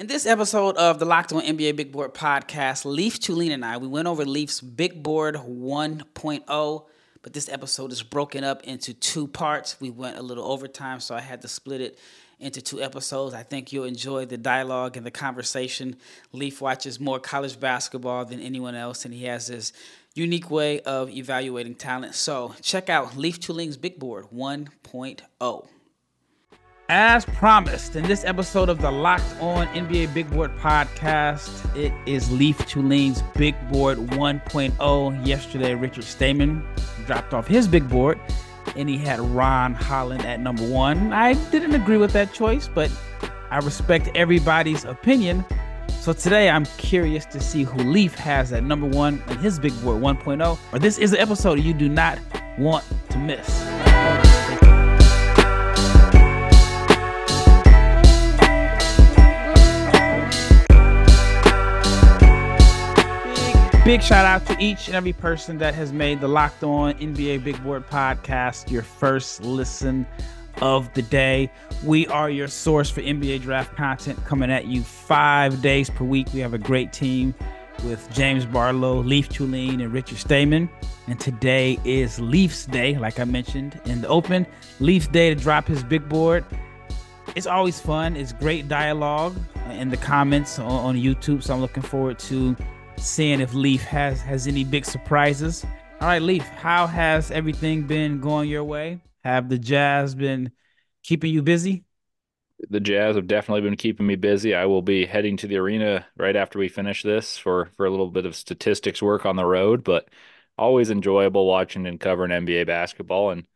In this episode of the Locked On NBA Big Board podcast, Leif Thulin and I, we went over Leif's Big Board 1.0, but this episode is broken up into two parts. We went a little overtime, so I had to split it into two episodes. I think you'll enjoy the dialogue and the conversation. Leif watches more college basketball than anyone else, and he has this unique way of evaluating talent. So check out Leif Thulin's Big Board 1.0. As promised, in this episode of the Locked On NBA Big Board podcast, it is Leif Thulin's Big Board 1.0. Yesterday, Richard Stamen dropped off his big board, and he had Ron Holland at number one. I didn't agree with that choice, but I respect everybody's opinion. So today, I'm curious to see who Leif has at number one in his Big Board 1.0. Or this is an episode you do not want to miss. Big shout out to each and every person that has made the Locked On NBA Big Board podcast your first listen of the day. We are your source for NBA draft content coming at you five days per week. We have a great team with James Barlow, Leif Thulin, and Richard Stamen. And today is Leifs Day, like I mentioned in the open. Leifs Day to drop his big board. It's always fun. It's great dialogue in the comments on, on YouTube. So I'm looking forward to seeing if Leif has has any big surprises. All right, Leif, how has everything been going your way? Have the Jazz been keeping you busy? The Jazz have definitely been keeping me busy. I will be heading to the arena right after we finish this for for a little bit of statistics work on the road, but always enjoyable watching and covering NBA basketball and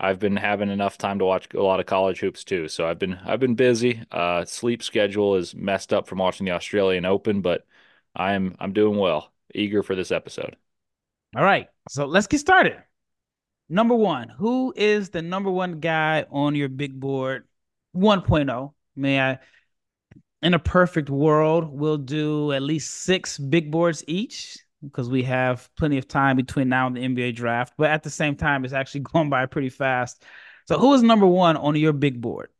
I've been having enough time to watch a lot of college hoops too. So I've been I've been busy. Uh, sleep schedule is messed up from watching the Australian Open, but I'm I'm doing well. Eager for this episode. All right. So let's get started. Number one, who is the number one guy on your big board 1.0? May I in a perfect world, we'll do at least six big boards each because we have plenty of time between now and the NBA draft. But at the same time, it's actually going by pretty fast. So, who is number one on your big board?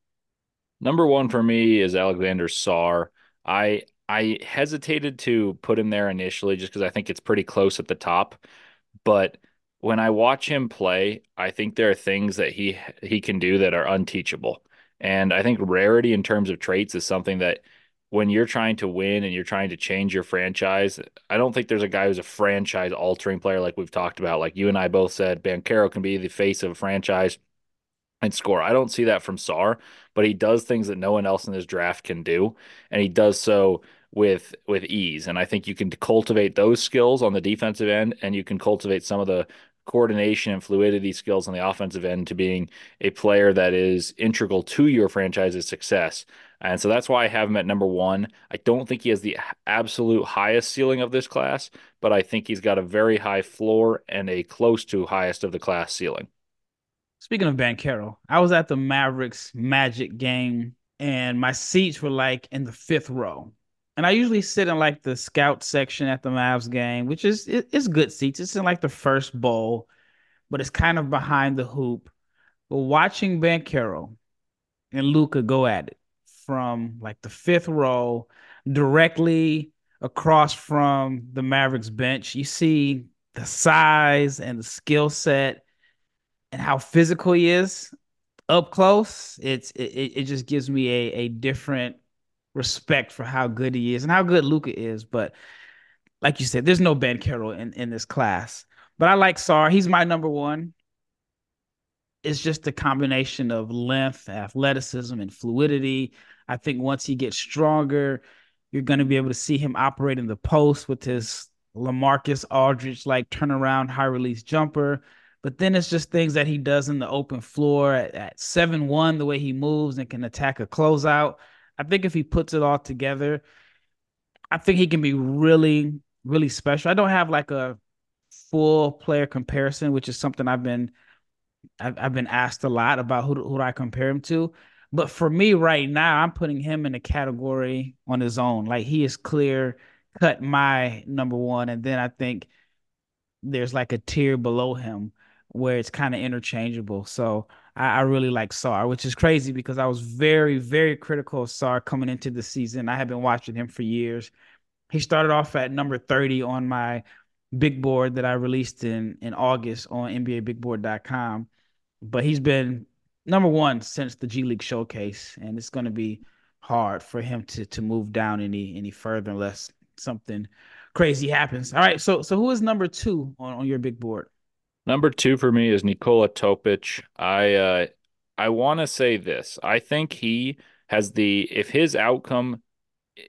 Number one for me is Alexander Sarr. I I hesitated to put him there initially just because I think it's pretty close at the top. But when I watch him play, I think there are things that he he can do that are unteachable. And I think rarity in terms of traits is something that when you're trying to win and you're trying to change your franchise, I don't think there's a guy who's a franchise altering player like we've talked about. Like you and I both said, Banchero can be the face of a franchise and score. I don't see that from Sarr, but he does things that no one else in this draft can do. And he does so with with ease. And I think you can cultivate those skills on the defensive end, and you can cultivate some of the coordination and fluidity skills on the offensive end to being a player that is integral to your franchise's success. And so that's why I have him at number one. I don't think he has the absolute highest ceiling of this class, but I think he's got a very high floor and a close to highest of the class ceiling. Speaking of Banchero, I was at the Mavericks Magic game and my seats were like in the fifth row and I usually sit in like the scout section at the Mavs game, which is it, it's good seats. It's in like the first bowl, but it's kind of behind the hoop. But watching Banchero and Luka go at it from like the fifth row, directly across from the Mavericks bench, you see the size and the skill set and how physical he is up close. It's it, it just gives me a a different respect for how good he is and how good Luka is. But like you said, there's no Banchero in, in this class. But I like Sarr. He's my number one. It's just a combination of length, athleticism, and fluidity. I think once he gets stronger, you're going to be able to see him operate in the post with his LaMarcus Aldridge like turnaround high release jumper. But then it's just things that he does in the open floor at, at 7 1, the way he moves and can attack a closeout. I think if he puts it all together, I think he can be really, really special. I don't have like a full player comparison, which is something I've been I've, I've been asked a lot about who who do I compare him to. But for me right now, I'm putting him in a category on his own. Like he is clear cut my number one, and then I think there's like a tier below him where it's kind of interchangeable. So I, I really like Sarr, which is crazy because I was very, very critical of Sarr coming into the season. I have been watching him for years. He started off at number 30 on my big board that I released in in August on NBABigBoard.com. But he's been number one since the G League showcase, and it's going to be hard for him to to move down any any further unless something crazy happens. All right, so so who is number two on, on your big board? Number two for me is Nikola Topic. I uh, I want to say this. I think he has the if his outcome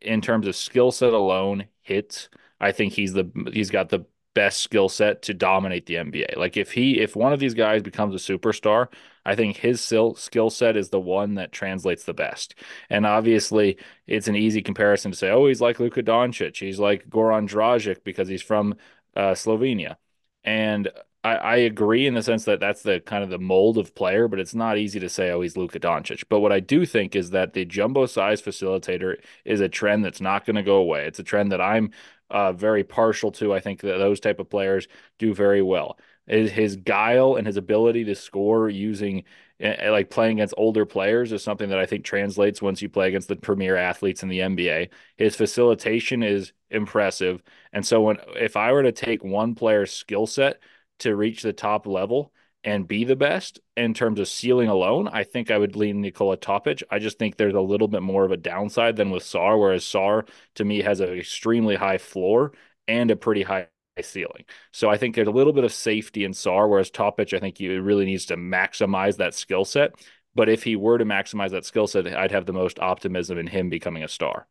in terms of skill set alone hits, I think he's the he's got the best skill set to dominate the NBA. Like if he if one of these guys becomes a superstar, I think his skill set is the one that translates the best. And obviously, it's an easy comparison to say, "Oh, he's like Luka Doncic. He's like Goran Dragic because he's from uh, Slovenia." And I, I, agree in the sense that that's the kind of the mold of player, but it's not easy to say, oh, he's Luka Doncic. But what I do think is that the jumbo size facilitator is a trend that's not going to go away. It's a trend that I'm uh, very partial to. I think that those type of players do very well. His guile and his ability to score using eh, eh, like playing against older players is something that I think translates once you play against the premier athletes in the NBA. His facilitation is impressive. And so when if I were to take one player's skill set to reach the top level and be the best in terms of ceiling alone, I think I would lean Nikola Topic. I just think there's a little bit more of a downside than with Sarr, whereas Sarr to me has an extremely high floor and a pretty high ceiling. So I think there's a little bit of safety in Sarr, whereas Topic, I think he really needs to maximize that skill set. But if he were to maximize that skill set, I'd have the most optimism in him becoming a star.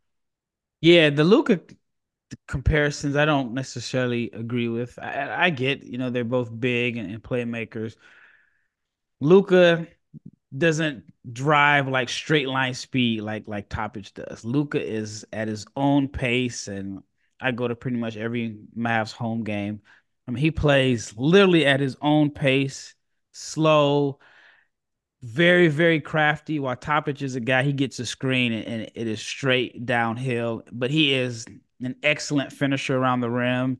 Yeah, the Luka comparisons I don't necessarily agree with. I, I get, you know, they're both big and, and playmakers. Luka doesn't drive like straight line speed like like Topic does. Luka is at his own pace, and I go to pretty much every Mavs home game. I mean, he plays literally at his own pace, slow, very, very crafty. While Topic is a guy, he gets a screen and, and it is straight downhill. But he is an excellent finisher around the rim.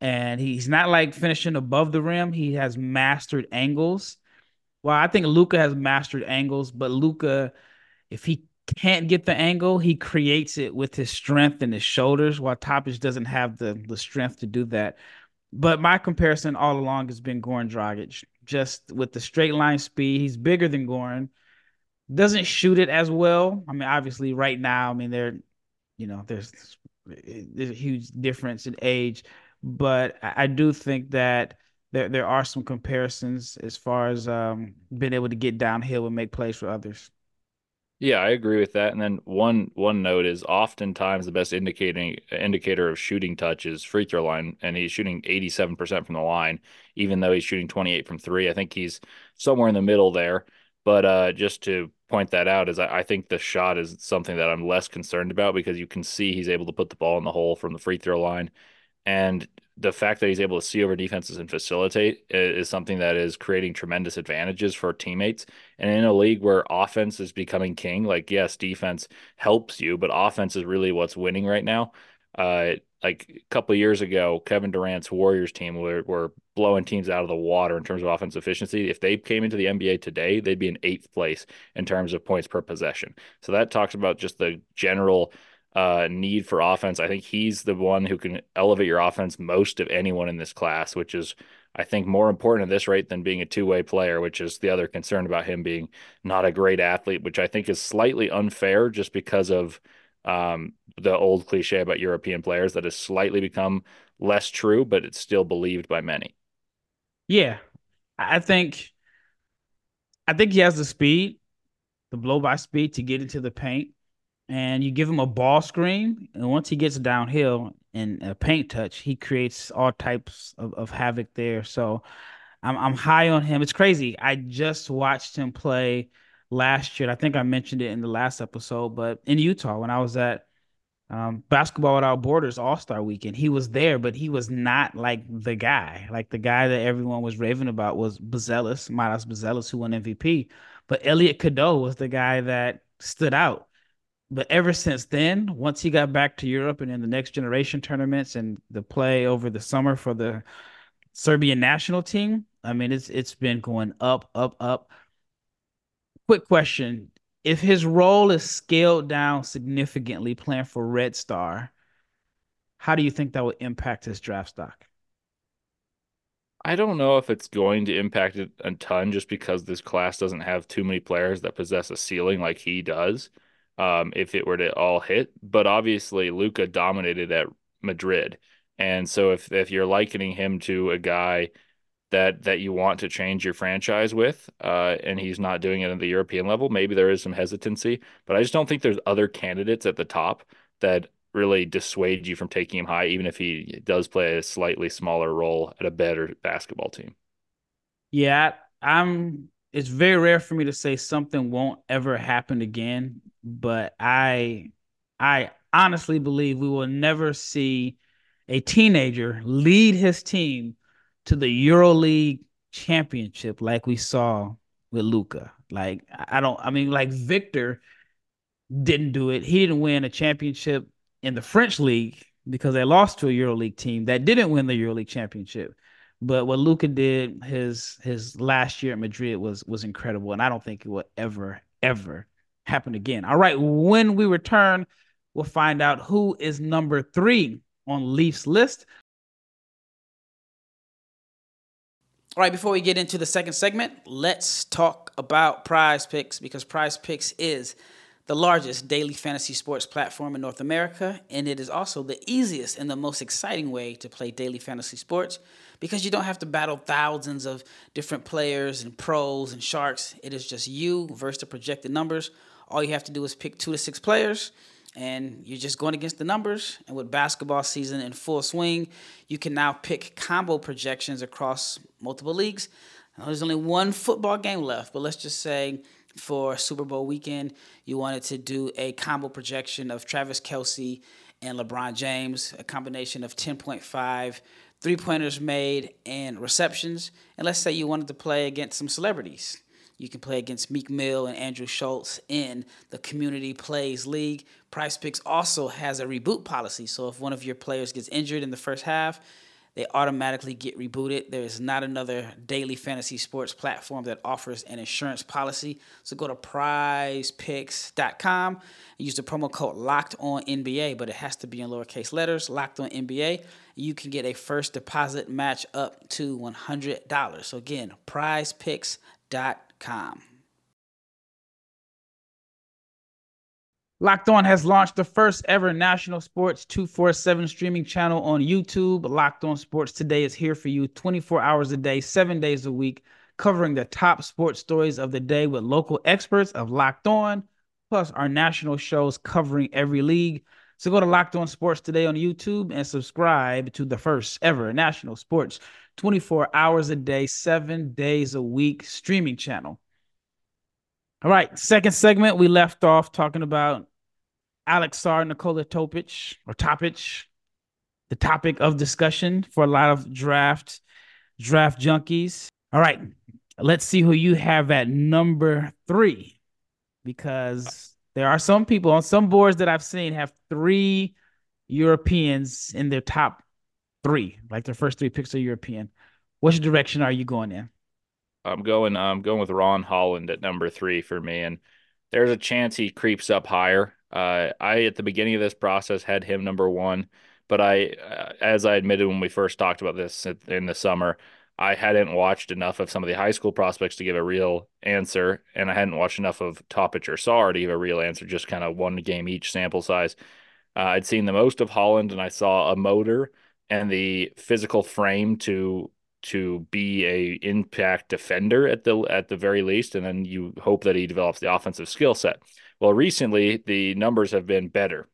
And he's not like finishing above the rim. He has mastered angles. Well, I think Luka has mastered angles, but Luka, if he can't get the angle, he creates it with his strength and his shoulders, while Topic doesn't have the, the strength to do that. But my comparison all along has been Goran Dragic. Just with the straight line speed, he's bigger than Goran. Doesn't shoot it as well. I mean, obviously, right now, I mean, they're, you know, there's there's a huge difference in age, but I, do think that there there are some comparisons as far as um, being able to get downhill and make plays for others. Yeah, I agree with that. And then one one note is oftentimes the best indicating indicator of shooting touch is free throw line, and he's shooting 87% from the line, even though he's shooting 28 from three. I think he's somewhere in the middle there. But uh, just to point that out is I, I, think the shot is something that I'm less concerned about because you can see he's able to put the ball in the hole from the free throw line. And the fact that he's able to see over defenses and facilitate is, something that is creating tremendous advantages for teammates. And in a league where offense is becoming king, like, yes, defense helps you, but offense is really what's winning right now. Uh, like a couple years ago, Kevin Durant's Warriors team were, were blowing teams out of the water in terms of offensive efficiency. If they came into the NBA today, they'd be in eighth place in terms of points per possession. So that talks about just the general uh, need for offense. I think he's the one who can elevate your offense most of anyone in this class, which is, I think, more important at this rate than being a two way player, which is the other concern about him being not a great athlete, which I think is slightly unfair just because of um, the old cliche about European players that has slightly become less true, but it's still believed by many. Yeah, I think, I think he has the speed, the blow by speed to get into the paint, and you give him a ball screen, and once he gets downhill and a paint touch, he creates all types of, of havoc there. So, I'm I'm high on him. It's crazy. I just watched him play last year. I think I mentioned it in the last episode, but in Utah when I was at um, Basketball Without Borders All Star Weekend, he was there, but he was not like the guy. Like the guy that everyone was raving about was Buzelis, Miles Buzelis, who won MVP. But Elliot Cadeau was the guy that stood out. But ever since then, once he got back to Europe and in the next generation tournaments and the play over the summer for the Serbian national team, I mean, it's it's been going up, up, up quick question. If his role is scaled down significantly playing for Red Star, how do you think that would impact his draft stock? I don't know if it's going to impact it a ton just because this class doesn't have too many players that possess a ceiling like he does. Um, if it were to all hit, but obviously Luka dominated at Madrid, and so if if you're likening him to a guy that that you want to change your franchise with, uh, and he's not doing it at the European level, maybe there is some hesitancy. But I just don't think there's other candidates at the top that really dissuade you from taking him high, even if he does play a slightly smaller role at a better basketball team. Yeah, I'm. It's very rare for me to say something won't ever happen again, but I, I honestly believe we will never see a teenager lead his team to the EuroLeague championship like we saw with Luka. Like I don't I mean like Victor didn't do it. He didn't win a championship in the French league because they lost to a EuroLeague team that didn't win the EuroLeague championship. But what Luka did his his last year at Madrid was was incredible, and I don't think it will ever ever happen again. All right, when we return, we'll find out who is number three on Leifs list. All right, before we get into the second segment, let's talk about Prize Picks because Prize Picks is the largest daily fantasy sports platform in North America, and it is also the easiest and the most exciting way to play daily fantasy sports because you don't have to battle thousands of different players and pros and sharks. It is just you versus the projected numbers. All you have to do is pick two to six players and you're just going against the numbers. And with basketball season in full swing, you can now pick combo projections across multiple leagues. Now, there's only one football game left, but let's just say for Super Bowl weekend, you wanted to do a combo projection of Travis Kelce and LeBron James, a combination of 10.5 three pointers made and receptions. And let's say you wanted to play against some celebrities. You can play against Meek Mill and Andrew Schulz in the Community Plays League. Prize Picks also has a reboot policy. So if one of your players gets injured in the first half, they automatically get rebooted. There is not another daily fantasy sports platform that offers an insurance policy. So go to prizepicks.com and use the promo code locked on NBA, but it has to be in lowercase letters, locked on NBA. You can get a first deposit match up to $100. So again, prizepicks.com. Locked On has launched the first ever national sports 247 streaming channel on YouTube. Locked On Sports Today is here for you 24 hours a day, seven days a week, covering the top sports stories of the day with local experts of Locked On, plus our national shows covering every league. So go to Locked On Sports Today on YouTube and subscribe to the first ever national sports 24 hours a day, seven days a week streaming channel. All right, second segment, we left off talking about Alex Sarr, Nikola Topic or Topic, the topic of discussion for a lot of draft draft junkies. All right, let's see who you have at number three, because there are some people on some boards that I've seen have three Europeans in their top three, like their first three picks are European. Which direction are you going in? I'm going. I'm going with Ron Holland at number three for me, and there's a chance he creeps up higher. Uh, I at the beginning of this process had him number one, but I, uh, as I admitted when we first talked about this in the summer, I hadn't watched enough of some of the high school prospects to give a real answer, and I hadn't watched enough of Topic or Sarr to give a real answer. Just kind of one game each sample size. Uh, I'd seen the most of Holland, and I saw a motor and the physical frame to to be a impact defender at the at the very least, and then you hope that he develops the offensive skill set. Well, recently the numbers have been better.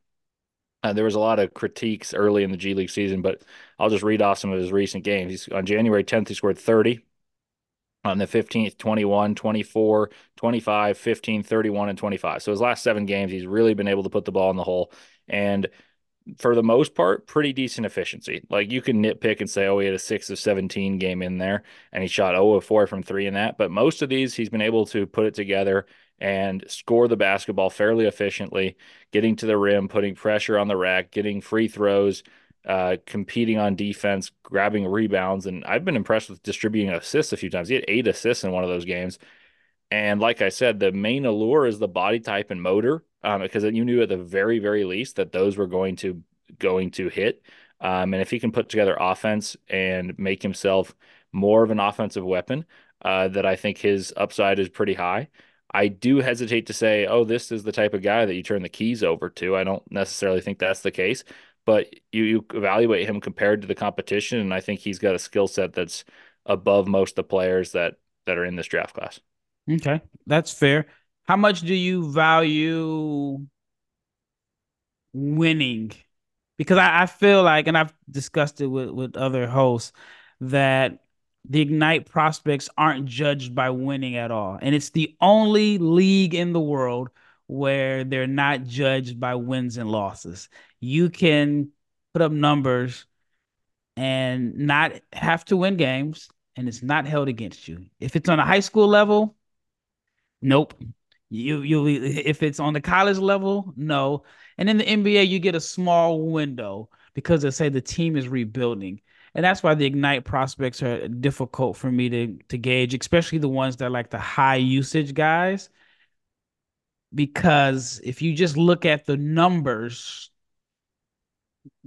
Uh, there was a lot of critiques early in the G League season, but I'll just read off some of his recent games. He's on January 10th, he scored 30. On the 15th, 21, 24, 25, 15, 31, and 25. So his last seven games, he's really been able to put the ball in the hole. And for the most part, pretty decent efficiency. Like you can nitpick and say, oh, he had a six of 17 game in there and he shot 0 of 4 from three in that. But most of these, he's been able to put it together and score the basketball fairly efficiently, getting to the rim, putting pressure on the rack, getting free throws, uh, competing on defense, grabbing rebounds. And I've been impressed with distributing assists a few times. He had eight assists in one of those games. And like I said, the main allure is the body type and motor, um, because you knew at the very, very least that those were going to going to hit. Um, and if he can put together offense and make himself more of an offensive weapon, uh, that I think his upside is pretty high. I do hesitate to say, oh, this is the type of guy that you turn the keys over to. I don't necessarily think that's the case, but you, you evaluate him compared to the competition, and I think he's got a skill set that's above most of the players that that are in this draft class. Okay, that's fair. How much do you value winning? Because I, I feel like, and I've discussed it with, with other hosts, that the Ignite prospects aren't judged by winning at all. And it's the only league in the world where they're not judged by wins and losses. You can put up numbers and not have to win games, and it's not held against you. If it's on a high school level, nope. You you if it's on the college level, no. And in the NBA, you get a small window because they say the team is rebuilding and that's why the ignite prospects are difficult for me to to gauge, especially the ones that like the high usage guys. Because if you just look at the numbers,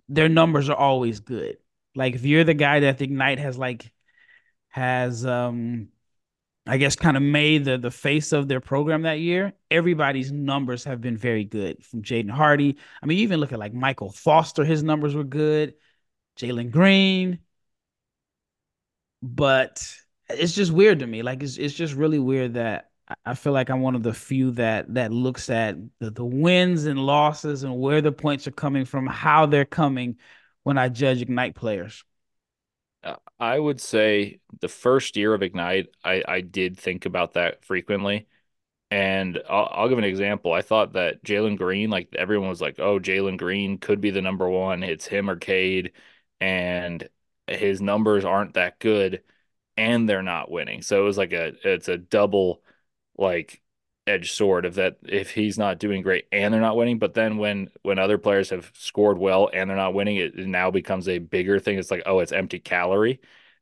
their numbers are always good. Like if you're the guy that the ignite has like has um I guess kind of made the the face of their program that year. Everybody's numbers have been very good. From Jaden Hardy, I mean, you even look at like Michael Foster, his numbers were good. Jalen Green. But it's just weird to me. Like it's it's just really weird that I feel like I'm one of the few that that looks at the, the wins and losses and where the points are coming from, how they're coming when I judge Ignite players. Uh, I would say the first year of Ignite, I, I did think about that frequently. And I'll, I'll give an example. I thought that Jalen Green, like everyone was like, oh, Jalen Green could be the number one. It's him or Cade and his numbers aren't that good and they're not winning. So it was like a it's a double like edge sword of that if he's not doing great and they're not winning but then when when other players have scored well and they're not winning it now becomes a bigger thing it's like oh it's empty calorie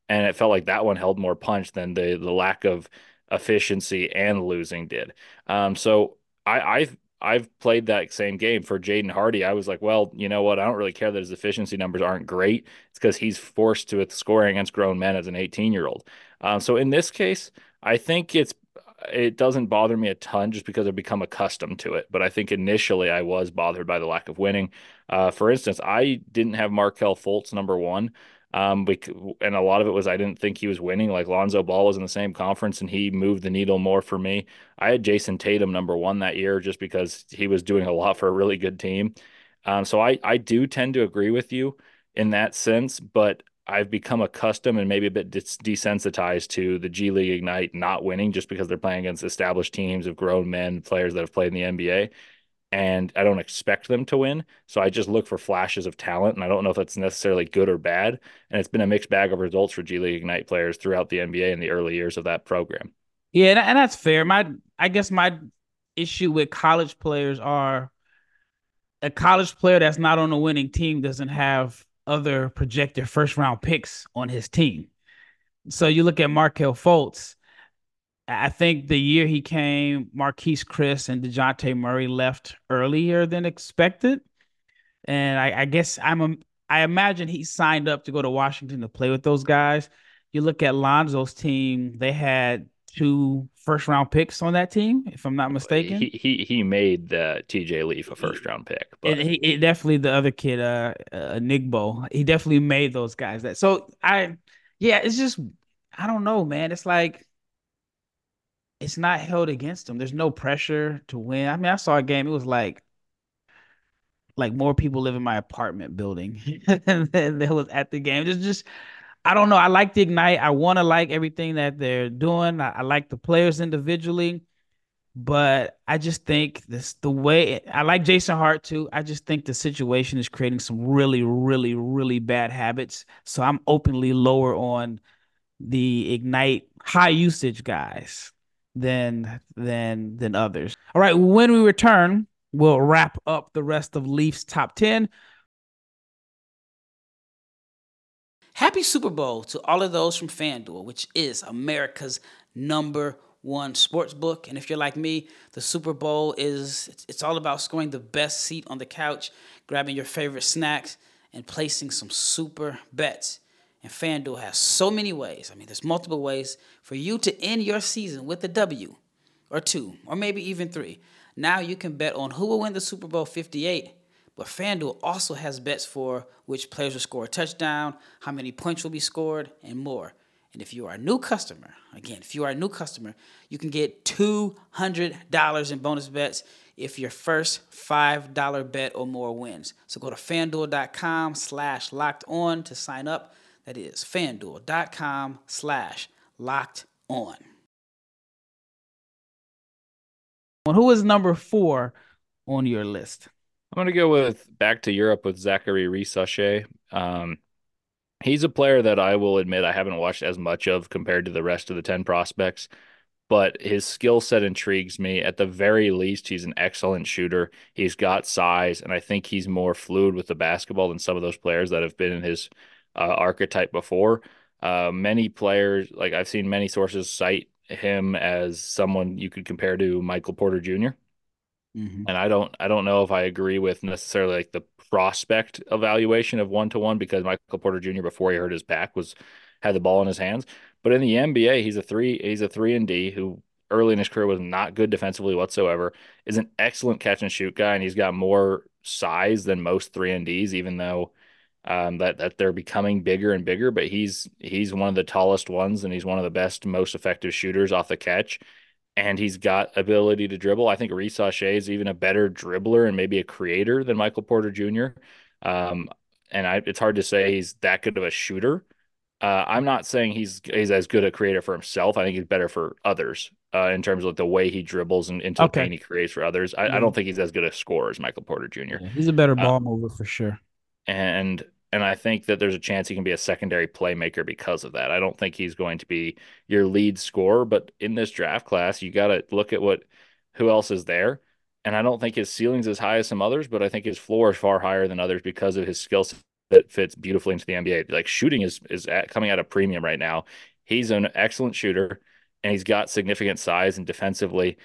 and it felt like that one held more punch than the the lack of efficiency and losing did um so i i I've played that same game for Jaden Hardy. I was like, well, you know what? I don't really care that his efficiency numbers aren't great. It's because he's forced to scoring against grown men as an 18 year old. Um, so in this case, I think it's it doesn't bother me a ton just because I've become accustomed to it. But I think initially I was bothered by the lack of winning. Uh, for instance, I didn't have Markelle Fultz number one. Um, and a lot of it was I didn't think he was winning. Like Lonzo Ball was in the same conference and he moved the needle more for me. I had Jayson Tatum number one that year just because he was doing a lot for a really good team. Um, so I I do tend to agree with you in that sense, but I've become accustomed and maybe a bit desensitized to the G League Ignite not winning just because they're playing against established teams of grown men, players that have played in the NBA and I don't expect them to win. So I just look for flashes of talent, and I don't know if that's necessarily good or bad. And it's been a mixed bag of results for G League Ignite players throughout the NBA in the early years of that program. Yeah, and that's fair. My, I guess my issue with college players are a college player that's not on a winning team doesn't have other projected first round picks on his team. So you look at Markelle Fultz I think the year he came, Marquese Chriss and Dejounte Murray left earlier than expected. And I, I guess I'm a, I imagine he signed up to go to Washington to play with those guys. You look at Lonzo's team, they had two first round picks on that team, if I'm not mistaken. He he, he made the TJ Leaf a first round pick. But he, he definitely the other kid, uh, uh Nigbo, he definitely made those guys that. So I yeah, it's just I don't know, man. It's like it's not held against them. There's no pressure to win. I mean, I saw a game. It was like like more people live in my apartment building than there was at the game. It's just I don't know. I like the ignite. I want to like everything that they're doing. I, I, like the players individually, but I just think this the way I like Jason Hart too. I just think the situation is creating some really, really, really bad habits. So I'm openly lower on the ignite high usage guys than than than others. All right, when we return, we'll wrap up the rest of Leifs top 10. Happy Super Bowl to all of those from FanDuel, which is America's number one sports book. And if you're like me, the Super Bowl is it's, all about scoring the best seat on the couch, grabbing your favorite snacks, and placing some super bets. And FanDuel has so many ways. I mean, there's multiple ways for you to end your season with a W or two, or maybe even three. Now you can bet on who will win the Super Bowl 58, but FanDuel also has bets for which players will score a touchdown, how many points will be scored, and more. And if you are a new customer, again, if you are a new customer, you can get $200 in bonus bets if your first $5 bet or more wins. So go to fanduel.com slash locked on to sign up. That is fanduel.com slash locked on. Who is number four on your list? I'm going to go with back to Europe with Zaccharie Risacher. Um, he's a player that I will admit I haven't watched as much of compared to the rest of the 10 prospects, but his skill set intrigues me. At the very least, he's an excellent shooter. He's got size, and I think he's more fluid with the basketball than some of those players that have been in his uh, archetype before. Uh, many players, like I've seen many sources cite him as someone you could compare to Michael Porter Jr. Mm-hmm. And I don't I don't know if I agree with necessarily like the prospect evaluation of one to one because Michael Porter Jr. before he hurt his back was had the ball in his hands. But in the NBA, he's a three he's a three and D who early in his career was not good defensively whatsoever. Is an excellent catch and shoot guy, and he's got more size than most three and Ds, even though um, that that they're becoming bigger and bigger. But he's he's one of the tallest ones, and he's one of the best, most effective shooters off the catch and he's got ability to dribble. I think Reese is even a better dribbler and maybe a creator than Michael Porter Jr. Um, and I, it's hard to say he's that good of a shooter. Uh, I'm not saying he's he's as good a creator for himself. I think he's better for others uh, in terms of the way he dribbles and into okay. the paint he creates for others. I, yeah. I, don't think he's as good a scorer as Michael Porter Jr. Yeah, he's a better uh, ball uh, mover for sure. And and I think that there's a chance he can be a secondary playmaker because of that. I don't think he's going to be your lead scorer, but in this draft class, you got to look at what who else is there. And I don't think his ceiling's as high as some others, but I think his floor is far higher than others because of his skill set that fits beautifully into the NBA. Like shooting is is at, coming at a premium right now. He's an excellent shooter, and he's got significant size and defensively.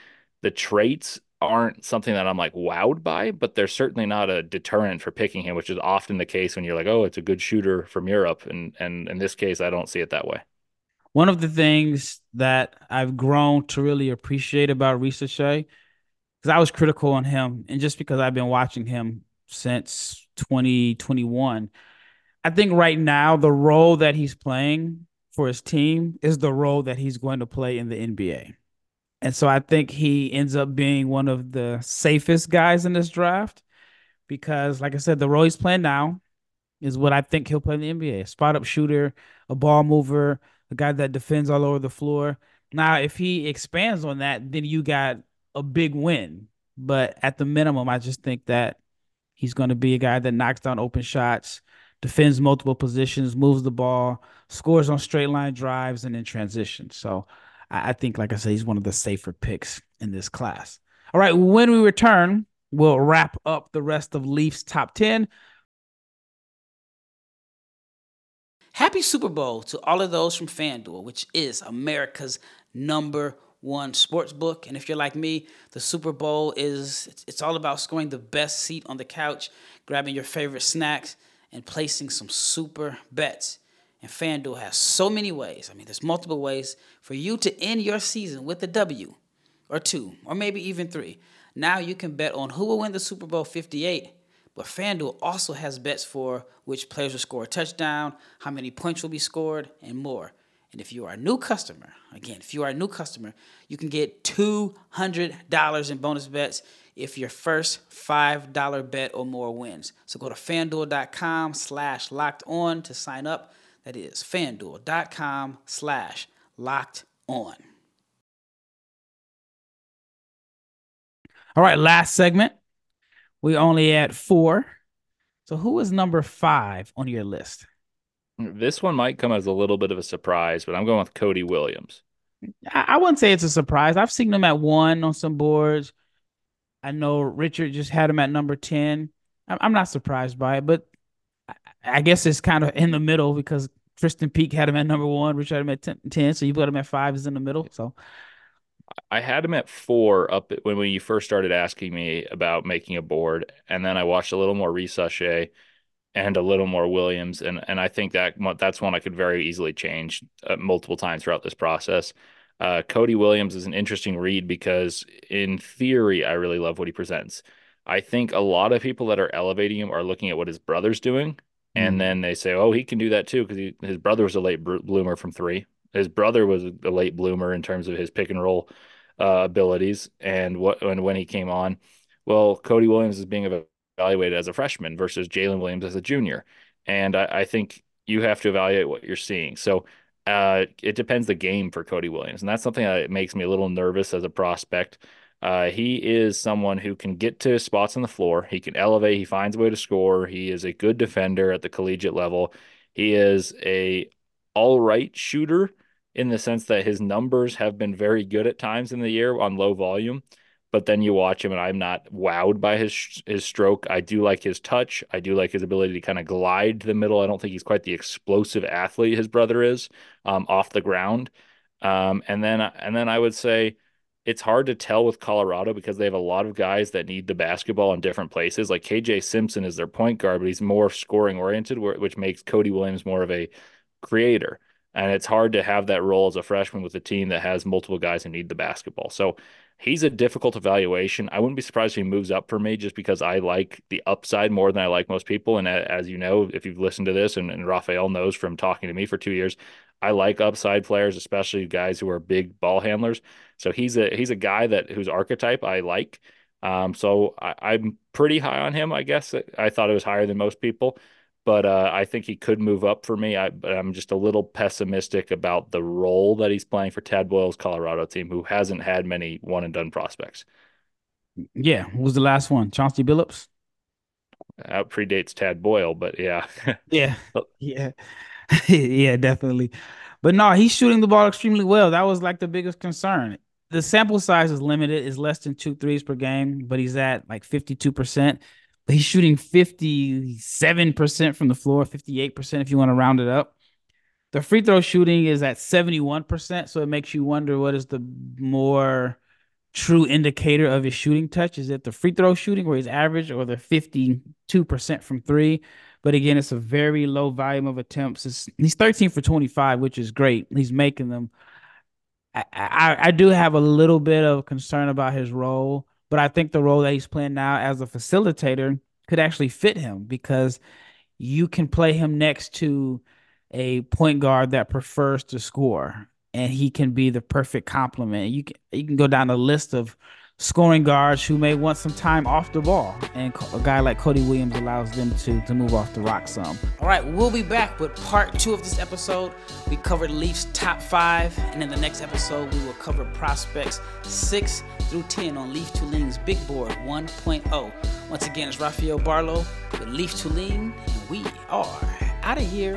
The traits aren't something that I'm like wowed by, but they're certainly not a deterrent for picking him, which is often the case when you're like, oh, it's a good shooter from Europe. And and in this case, I don't see it that way. One of the things that I've grown to really appreciate about Risacher, because I was critical on him, and just because I've been watching him since 2021, I think right now the role that he's playing for his team is the role that he's going to play in the NBA. And so I think he ends up being one of the safest guys in this draft because, like I said, the role he's playing now is what I think he'll play in the NBA. Spot up shooter, a ball mover, a guy that defends all over the floor. Now, if he expands on that, then you got a big win. But at the minimum, I just think that he's going to be a guy that knocks down open shots, defends multiple positions, moves the ball, scores on straight line drives, and in transition. So I think, like I said, he's one of the safer picks in this class. All right, when we return, we'll wrap up the rest of Leifs top 10. Happy Super Bowl to all of those from FanDuel, which is America's number one sports book. And if you're like me, the Super Bowl is it's, all about scoring the best seat on the couch, grabbing your favorite snacks, and placing some super bets. And FanDuel has so many ways. I mean, there's multiple ways for you to end your season with a W or two or maybe even three. Now you can bet on who will win the Super Bowl 58, but FanDuel also has bets for which players will score a touchdown, how many points will be scored, and more. And if you are a new customer, again, if you are a new customer, you can get $200 in bonus bets if your first $5 bet or more wins. So go to fanduel.com slash locked on to sign up. That is fanduel.com slash locked on. All right, last segment. We only at four. So who is number five on your list? This one might come as a little bit of a surprise, but I'm going with Cody Williams. I, wouldn't say it's a surprise. I've seen him at one on some boards. I know Richard just had him at number 10. I'm, I'm not surprised by it, but I guess it's kind of in the middle because Tristan Peak had him at number one, Richard had him at 10, 10 so you put him at five is in the middle. So I had him at four up when when you first started asking me about making a board, and then I watched a little more Risacher and a little more Williams, and and I think that that's one I could very easily change uh, multiple times throughout this process. Uh, Cody Williams is an interesting read because in theory, I really love what he presents. I think a lot of people that are elevating him are looking at what his brother's doing, and mm. then they say, "Oh, he can do that too," because his brother was a late bloomer from three. His brother was a late bloomer in terms of his pick and roll uh, abilities, and what and when he came on, well, Cody Williams is being evaluated as a freshman versus Jalen Williams as a junior, and I, I think you have to evaluate what you're seeing. So uh, it depends the game for Cody Williams, and that's something that makes me a little nervous as a prospect. Uh, he is someone who can get to spots on the floor. He can elevate. He finds a way to score. He is a good defender at the collegiate level. He is a all right shooter in the sense that his numbers have been very good at times in the year on low volume but then you watch him and I'm not wowed by his his stroke. I do like his touch. I do like his ability to kind of glide to the middle. I don't think he's quite the explosive athlete his brother is um, off the ground. Um, and then and then I would say it's hard to tell with Colorado because they have a lot of guys that need the basketball in different places. Like KJ Simpson is their point guard, but he's more scoring oriented, which makes Cody Williams more of a creator. And it's hard to have that role as a freshman with a team that has multiple guys who need the basketball. So he's a difficult evaluation. I wouldn't be surprised if he moves up for me just because I like the upside more than I like most people. And as you know, if you've listened to this and, and Rafael knows from talking to me for two years, I like upside players, especially guys who are big ball handlers. So he's a he's a guy that whose archetype I like. Um, so I, am pretty high on him. I guess I thought it was higher than most people but uh, I think he could move up for me. I, but I'm just a little pessimistic about the role that he's playing for Tad Boyle's Colorado team, who hasn't had many one and done prospects. Yeah, was the last one? Chauncey Billups. That predates Tad Boyle, but yeah, yeah, yeah, yeah, definitely. But no, he's shooting the ball extremely well. That was like the biggest concern. The sample size is limited; is less than two threes per game, but he's at like fifty two percent he's shooting 57% from the floor, 58% if you want to round it up. The free throw shooting is at 71%, so it makes you wonder what is the more true indicator of his shooting touch. Is it the free throw shooting where he's average or the 52% from three? But again, it's a very low volume of attempts. It's, he's 13 for 25, which is great. He's making them. I, I, I do have a little bit of concern about his role but I think the role that he's playing now as a facilitator could actually fit him because you can play him next to a point guard that prefers to score and he can be the perfect complement. You can you can go down the list of scoring guards who may want some time off the ball. And a guy like Cody Williams allows them to, to move off the rock some. All right, we'll be back with part two of this episode. We covered Leifs top five, and in the next episode, we will cover prospects six through 10 on Leif Thulin's Big Board 1.0. Once again, it's Rafael Barlowe with Leif Thulin, and we are out of here.